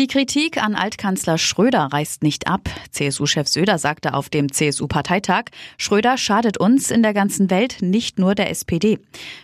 Die Kritik an Altkanzler Schröder reißt nicht ab. CSU-Chef Söder sagte auf dem CSU-Parteitag, Schröder schadet uns in der ganzen Welt, nicht nur der SPD.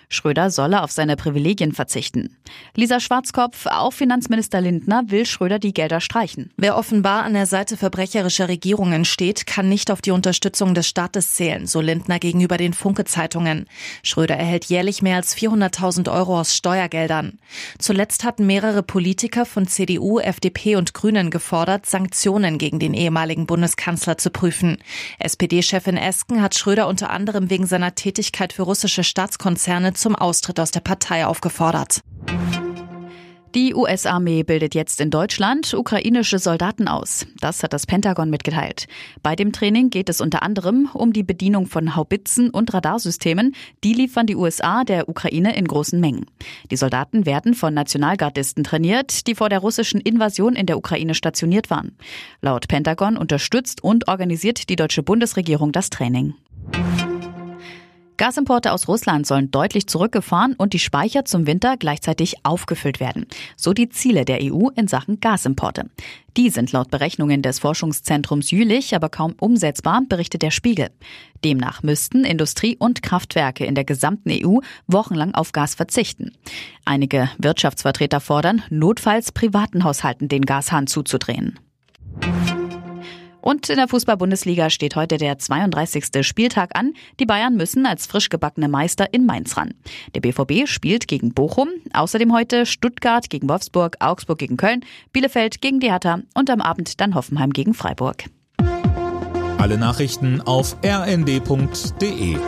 Schröder solle auf seine Privilegien verzichten. Lisa Schwarzkopf, auch Finanzminister Lindner will Schröder die Gelder streichen. Wer offenbar an der Seite verbrecherischer Regierungen steht, kann nicht auf die Unterstützung des Staates zählen, so Lindner gegenüber den Funke-Zeitungen. Schröder erhält jährlich mehr als 400.000 Euro aus Steuergeldern. Zuletzt hatten mehrere Politiker von CDU, FDP und Grünen gefordert, Sanktionen gegen den ehemaligen Bundeskanzler zu prüfen. SPD-Chefin Esken hat Schröder unter anderem wegen seiner Tätigkeit für russische Staatskonzerne zum Austritt aus der Partei aufgefordert. Die US-Armee bildet jetzt in Deutschland ukrainische Soldaten aus. Das hat das Pentagon mitgeteilt. Bei dem Training geht es unter anderem um die Bedienung von Haubitzen und Radarsystemen. Die liefern die USA der Ukraine in großen Mengen. Die Soldaten werden von Nationalgardisten trainiert, die vor der russischen Invasion in der Ukraine stationiert waren. Laut Pentagon unterstützt und organisiert die deutsche Bundesregierung das Training. Gasimporte aus Russland sollen deutlich zurückgefahren und die Speicher zum Winter gleichzeitig aufgefüllt werden. So die Ziele der EU in Sachen Gasimporte. Die sind laut Berechnungen des Forschungszentrums Jülich aber kaum umsetzbar, berichtet der Spiegel. Demnach müssten Industrie und Kraftwerke in der gesamten EU wochenlang auf Gas verzichten. Einige Wirtschaftsvertreter fordern, notfalls privaten Haushalten den Gashahn zuzudrehen. Und in der Fußball-Bundesliga steht heute der 32. Spieltag an. Die Bayern müssen als frisch gebackene Meister in Mainz ran. Der BVB spielt gegen Bochum, außerdem heute Stuttgart gegen Wolfsburg, Augsburg gegen Köln, Bielefeld gegen die Hertha und am Abend dann Hoffenheim gegen Freiburg. Alle Nachrichten auf rnd.de